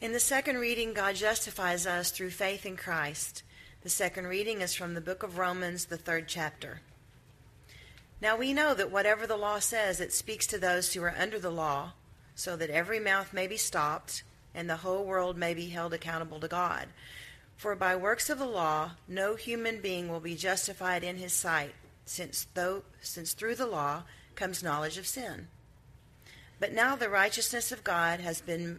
In the second reading, God justifies us through faith in Christ. The second reading is from the book of Romans, the third chapter. Now we know that whatever the law says, it speaks to those who are under the law, so that every mouth may be stopped and the whole world may be held accountable to God. For by works of the law, no human being will be justified in his sight, since, though, since through the law comes knowledge of sin. But now the righteousness of God has been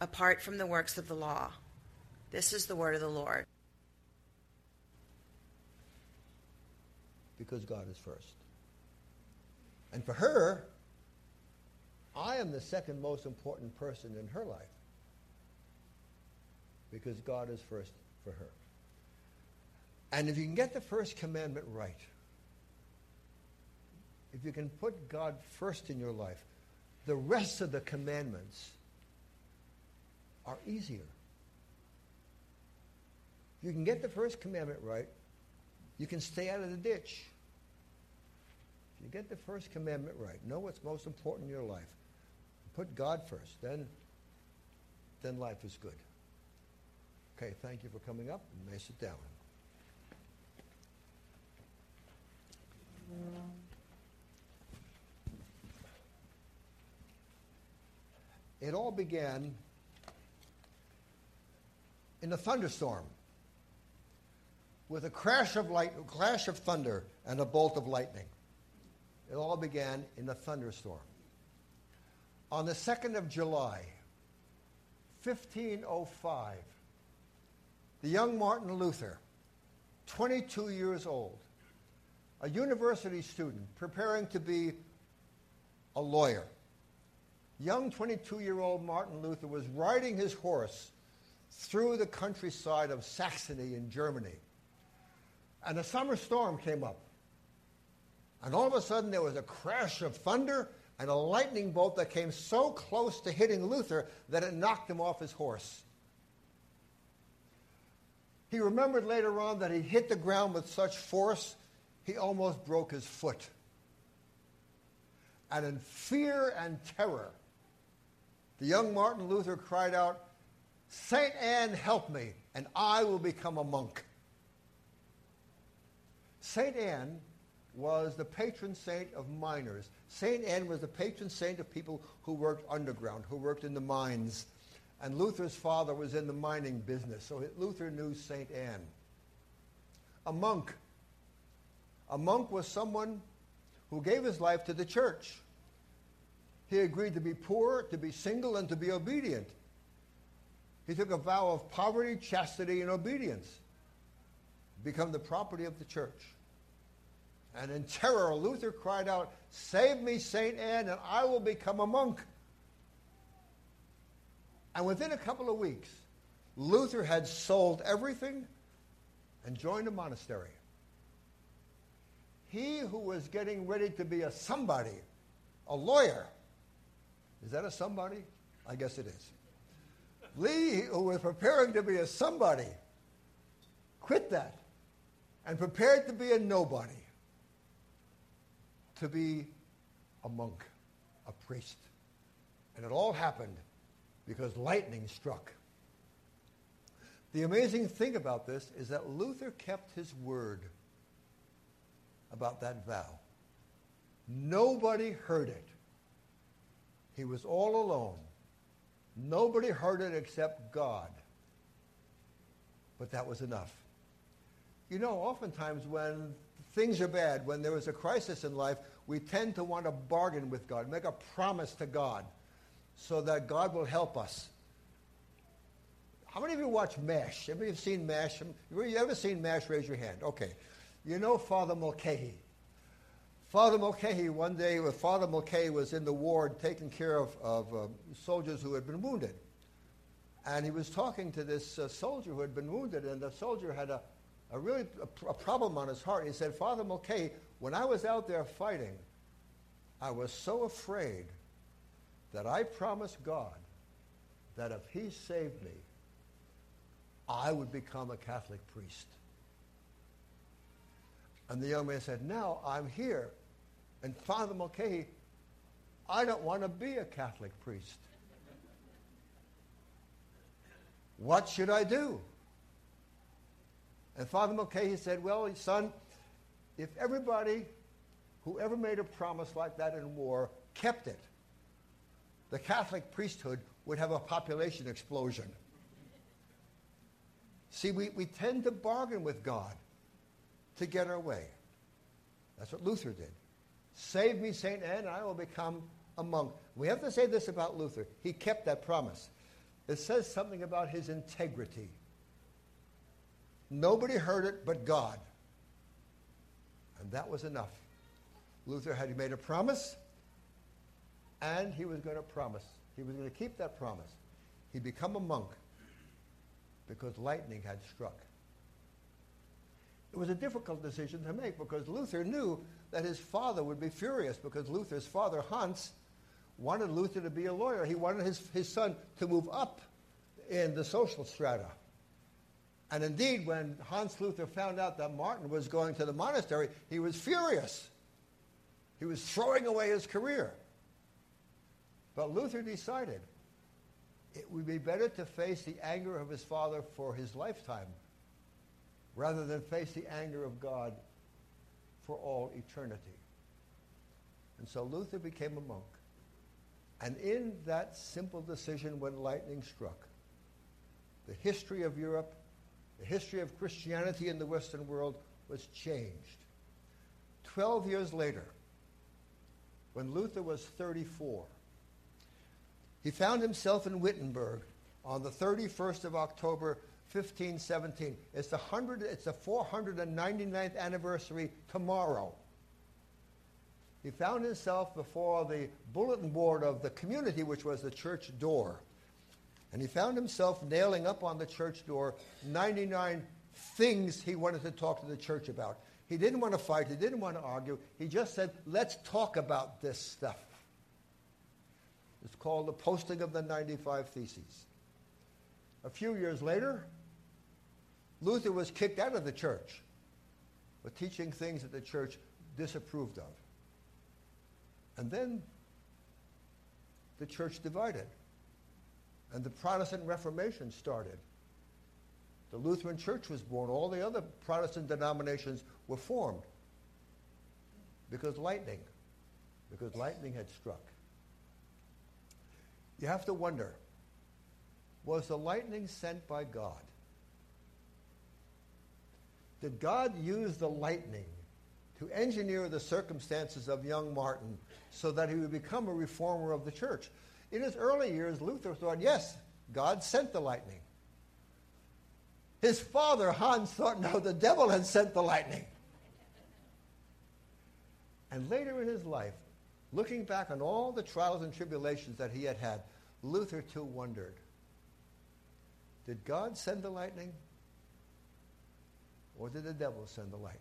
apart from the works of the law. This is the word of the Lord. Because God is first. And for her, I am the second most important person in her life because God is first for her. And if you can get the first commandment right, if you can put God first in your life, the rest of the commandments are easier. You can get the first commandment right, you can stay out of the ditch. If you get the first commandment right, know what's most important in your life, put God first, then, then life is good. Okay, thank you for coming up. You may sit down. It all began in a thunderstorm with a crash of light, a crash of thunder and a bolt of lightning. It all began in a thunderstorm. On the 2nd of July, 1505, the young Martin Luther, 22 years old, a university student preparing to be a lawyer. Young 22 year old Martin Luther was riding his horse through the countryside of Saxony in Germany. And a summer storm came up. And all of a sudden, there was a crash of thunder and a lightning bolt that came so close to hitting Luther that it knocked him off his horse. He remembered later on that he hit the ground with such force, he almost broke his foot. And in fear and terror, the young Martin Luther cried out, Saint Anne, help me, and I will become a monk. Saint Anne was the patron saint of miners. Saint Anne was the patron saint of people who worked underground, who worked in the mines. And Luther's father was in the mining business, so Luther knew Saint Anne. A monk. A monk was someone who gave his life to the church. He agreed to be poor, to be single, and to be obedient. He took a vow of poverty, chastity, and obedience. Become the property of the church. And in terror, Luther cried out, Save me, St. Anne, and I will become a monk. And within a couple of weeks, Luther had sold everything and joined a monastery. He who was getting ready to be a somebody, a lawyer, is that a somebody? I guess it is. Lee, who was preparing to be a somebody, quit that and prepared to be a nobody, to be a monk, a priest. And it all happened because lightning struck. The amazing thing about this is that Luther kept his word about that vow. Nobody heard it. He was all alone Nobody heard it except God. But that was enough. You know, oftentimes when things are bad, when there is a crisis in life, we tend to want to bargain with God, make a promise to God so that God will help us. How many of you watch MASH? Have seen MASH? Have You ever seen MASH? Raise your hand. Okay. You know Father Mulcahy. Father Mulcahy, one day, Father Mulcahy was in the ward taking care of, of uh, soldiers who had been wounded. And he was talking to this uh, soldier who had been wounded, and the soldier had a, a really a, a problem on his heart. He said, Father Mulcahy, when I was out there fighting, I was so afraid that I promised God that if he saved me, I would become a Catholic priest. And the young man said, Now I'm here. And Father Mulcahy, I don't want to be a Catholic priest. What should I do? And Father Mulcahy said, Well, son, if everybody who ever made a promise like that in war kept it, the Catholic priesthood would have a population explosion. See, we, we tend to bargain with God to get our way. That's what Luther did. Save me, St. Anne, and I will become a monk. We have to say this about Luther. He kept that promise. It says something about his integrity. Nobody heard it but God. And that was enough. Luther had made a promise, and he was going to promise. He was going to keep that promise. He'd become a monk because lightning had struck. It was a difficult decision to make because Luther knew that his father would be furious because Luther's father, Hans, wanted Luther to be a lawyer. He wanted his, his son to move up in the social strata. And indeed, when Hans Luther found out that Martin was going to the monastery, he was furious. He was throwing away his career. But Luther decided it would be better to face the anger of his father for his lifetime rather than face the anger of God for all eternity. And so Luther became a monk. And in that simple decision when lightning struck, the history of Europe, the history of Christianity in the Western world was changed. Twelve years later, when Luther was 34, he found himself in Wittenberg on the 31st of October, 1517. It's the, 100, it's the 499th anniversary tomorrow. He found himself before the bulletin board of the community, which was the church door. And he found himself nailing up on the church door 99 things he wanted to talk to the church about. He didn't want to fight, he didn't want to argue. He just said, let's talk about this stuff. It's called the Posting of the 95 Theses. A few years later, Luther was kicked out of the church for teaching things that the church disapproved of. And then the church divided, and the Protestant Reformation started. The Lutheran Church was born. All the other Protestant denominations were formed because lightning, because lightning had struck. You have to wonder, was the lightning sent by God? Did God use the lightning to engineer the circumstances of young Martin so that he would become a reformer of the church? In his early years, Luther thought, yes, God sent the lightning. His father, Hans, thought, no, the devil had sent the lightning. And later in his life, looking back on all the trials and tribulations that he had had, Luther too wondered, did God send the lightning? Or did the devil send the lightning?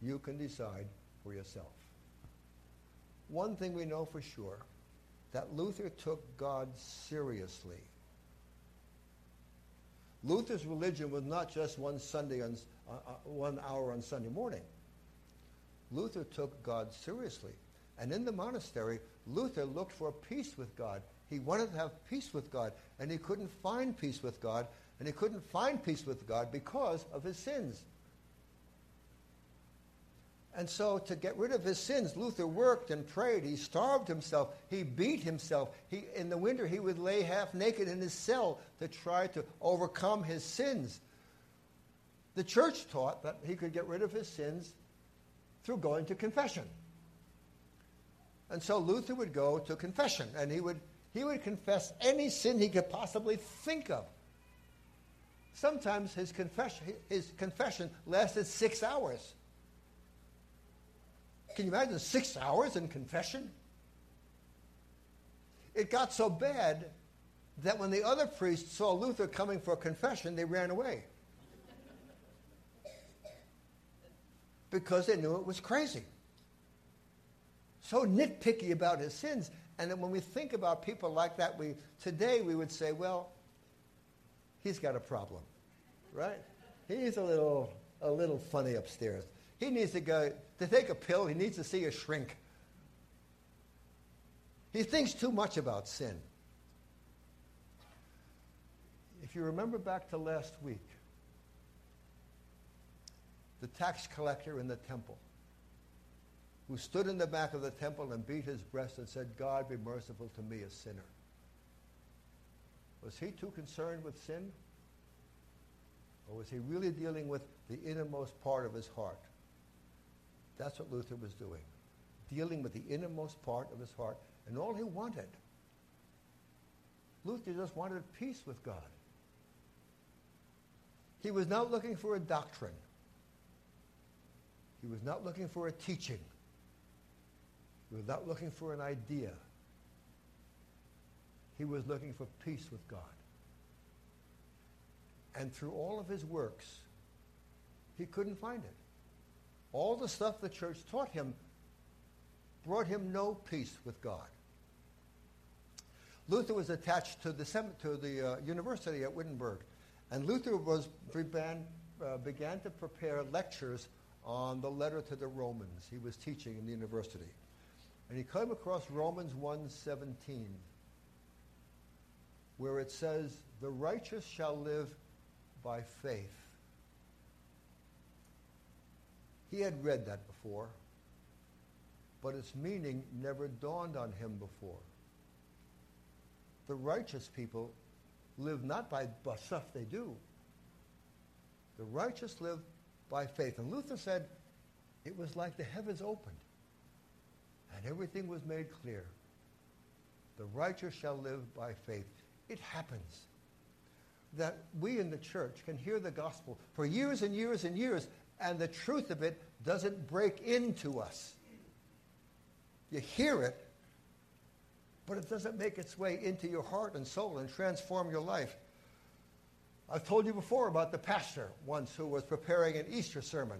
You can decide for yourself. One thing we know for sure, that Luther took God seriously. Luther's religion was not just one Sunday on, uh, uh, one hour on Sunday morning. Luther took God seriously. And in the monastery, Luther looked for peace with God. He wanted to have peace with God, and he couldn't find peace with God and he couldn't find peace with God because of his sins. And so, to get rid of his sins, Luther worked and prayed. He starved himself. He beat himself. He, in the winter, he would lay half naked in his cell to try to overcome his sins. The church taught that he could get rid of his sins through going to confession. And so Luther would go to confession, and he would, he would confess any sin he could possibly think of. Sometimes his confession, his confession lasted six hours. Can you imagine six hours in confession? It got so bad that when the other priests saw Luther coming for confession, they ran away. because they knew it was crazy. So nitpicky about his sins. And then when we think about people like that, we, today we would say, well, he's got a problem, right? He's a little, a little funny upstairs. He needs to go to take a pill. He needs to see a shrink. He thinks too much about sin. If you remember back to last week, the tax collector in the temple, who stood in the back of the temple and beat his breast and said, God be merciful to me, a sinner. Was he too concerned with sin? Or was he really dealing with the innermost part of his heart? That's what Luther was doing, dealing with the innermost part of his heart. And all he wanted, Luther just wanted peace with God. He was not looking for a doctrine. He was not looking for a teaching. He was not looking for an idea. He was looking for peace with God. And through all of his works, he couldn't find it. All the stuff the church taught him brought him no peace with God. Luther was attached to the, to the uh, university at Wittenberg, and Luther was, began, uh, began to prepare lectures on the letter to the Romans. He was teaching in the university. And he came across Romans 1.17, where it says, the righteous shall live by faith. He had read that before, but its meaning never dawned on him before. The righteous people live not by stuff they do. The righteous live by faith. And Luther said it was like the heavens opened and everything was made clear. The righteous shall live by faith. It happens that we in the church can hear the gospel for years and years and years, and the truth of it doesn't break into us. You hear it, but it doesn't make its way into your heart and soul and transform your life. I've told you before about the pastor once who was preparing an Easter sermon.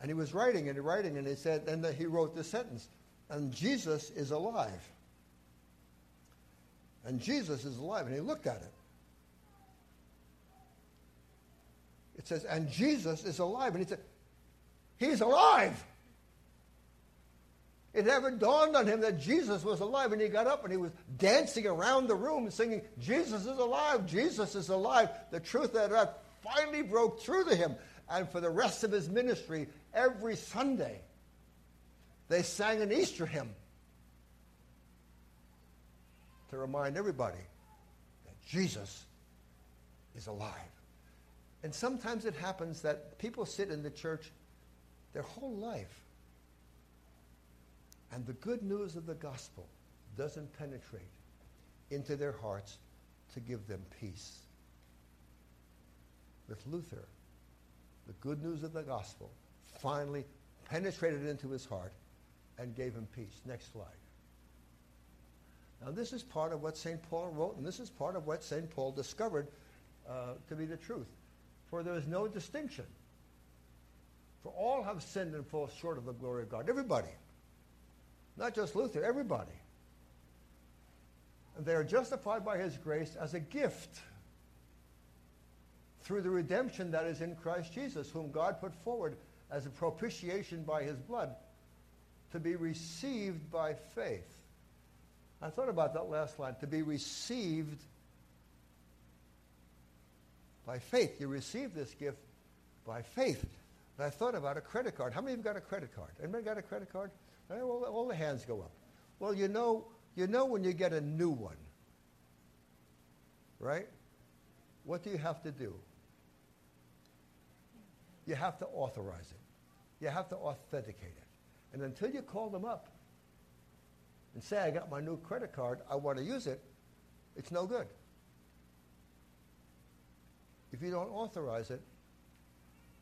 And he was writing and writing, and he said, and he wrote this sentence, and Jesus is alive. And Jesus is alive. And he looked at it. It says, and Jesus is alive. And he said, He's alive. It never dawned on him that Jesus was alive, and he got up and he was dancing around the room singing, Jesus is alive, Jesus is alive. The truth of that finally broke through to him. And for the rest of his ministry, every Sunday, they sang an Easter hymn to remind everybody that Jesus is alive. And sometimes it happens that people sit in the church their whole life and the good news of the gospel doesn't penetrate into their hearts to give them peace. With Luther, the good news of the gospel finally penetrated into his heart and gave him peace. Next slide. Now, this is part of what St. Paul wrote, and this is part of what St. Paul discovered uh, to be the truth. For there is no distinction. For all have sinned and fall short of the glory of God. Everybody. Not just Luther, everybody. And they are justified by his grace as a gift through the redemption that is in Christ Jesus, whom God put forward as a propitiation by his blood to be received by faith. I thought about that last line to be received by faith. You receive this gift by faith. And I thought about a credit card. How many of you got a credit card? Anybody got a credit card? Eh, all, all the hands go up. Well, you know, you know when you get a new one, right? What do you have to do? You have to authorize it. You have to authenticate it. And until you call them up and say, I got my new credit card, I want to use it, it's no good. If you don't authorize it,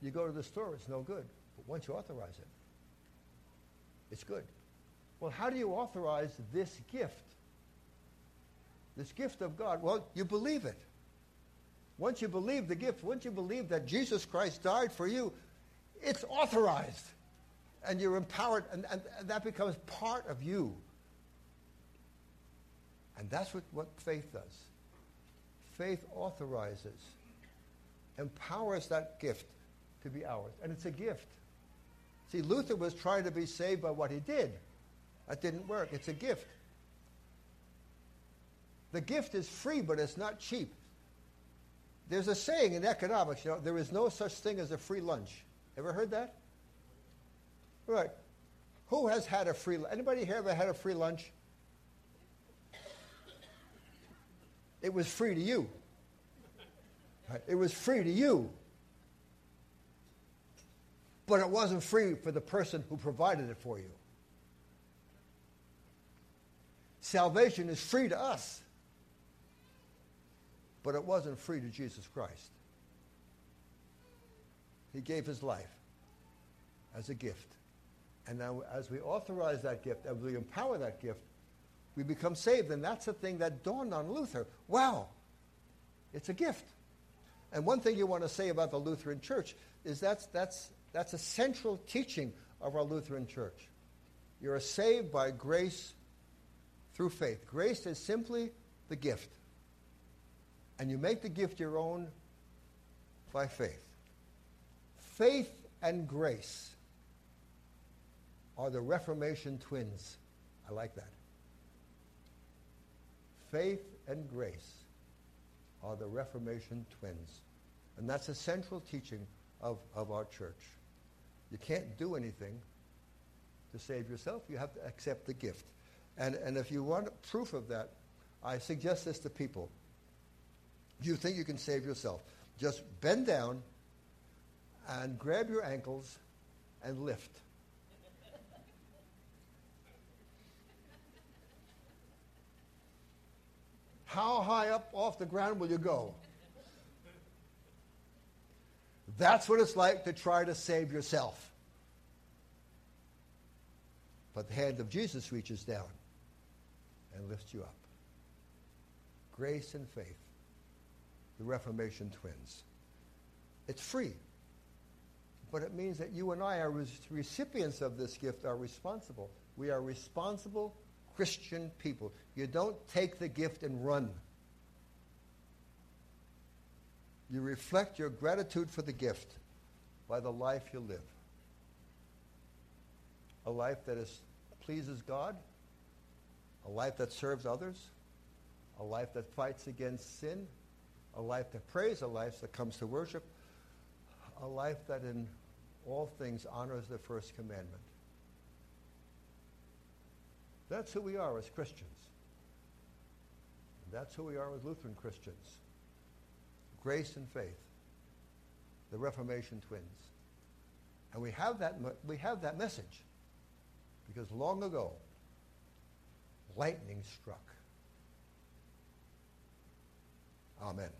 you go to the store, it's no good. But once you authorize it, it's good. Well, how do you authorize this gift? This gift of God? Well, you believe it. Once you believe the gift, once you believe that Jesus Christ died for you, it's authorized. And you're empowered, and, and, and that becomes part of you. And that's what, what faith does. Faith authorizes, empowers that gift to be ours. And it's a gift. See, Luther was trying to be saved by what he did. That didn't work. It's a gift. The gift is free, but it's not cheap. There's a saying in economics, you know, there is no such thing as a free lunch. Ever heard that? Right. Who has had a free lunch? Anybody here ever had a free lunch? It was free to you. Right. It was free to you. But it wasn't free for the person who provided it for you. Salvation is free to us but it wasn't free to Jesus Christ. He gave his life as a gift. And now, as we authorize that gift, as we empower that gift, we become saved. And that's the thing that dawned on Luther. Wow, it's a gift. And one thing you want to say about the Lutheran Church is that's, that's, that's a central teaching of our Lutheran Church. You're saved by grace through faith. Grace is simply the gift and you make the gift your own by faith. Faith and grace are the Reformation twins. I like that. Faith and grace are the Reformation twins. And that's a central teaching of, of our church. You can't do anything to save yourself. You have to accept the gift. And, and if you want proof of that, I suggest this to people you think you can save yourself. Just bend down and grab your ankles and lift. How high up off the ground will you go? That's what it's like to try to save yourself. But the hand of Jesus reaches down and lifts you up. Grace and faith the Reformation twins. It's free. But it means that you and I are recipients of this gift are responsible. We are responsible Christian people. You don't take the gift and run. You reflect your gratitude for the gift by the life you live. A life that is, pleases God, a life that serves others, a life that fights against sin, a life that prays, a life that comes to worship, a life that in all things honors the first commandment. That's who we are as Christians. That's who we are as Lutheran Christians. Grace and faith. The Reformation twins. And we have that, we have that message because long ago, lightning struck. Amen.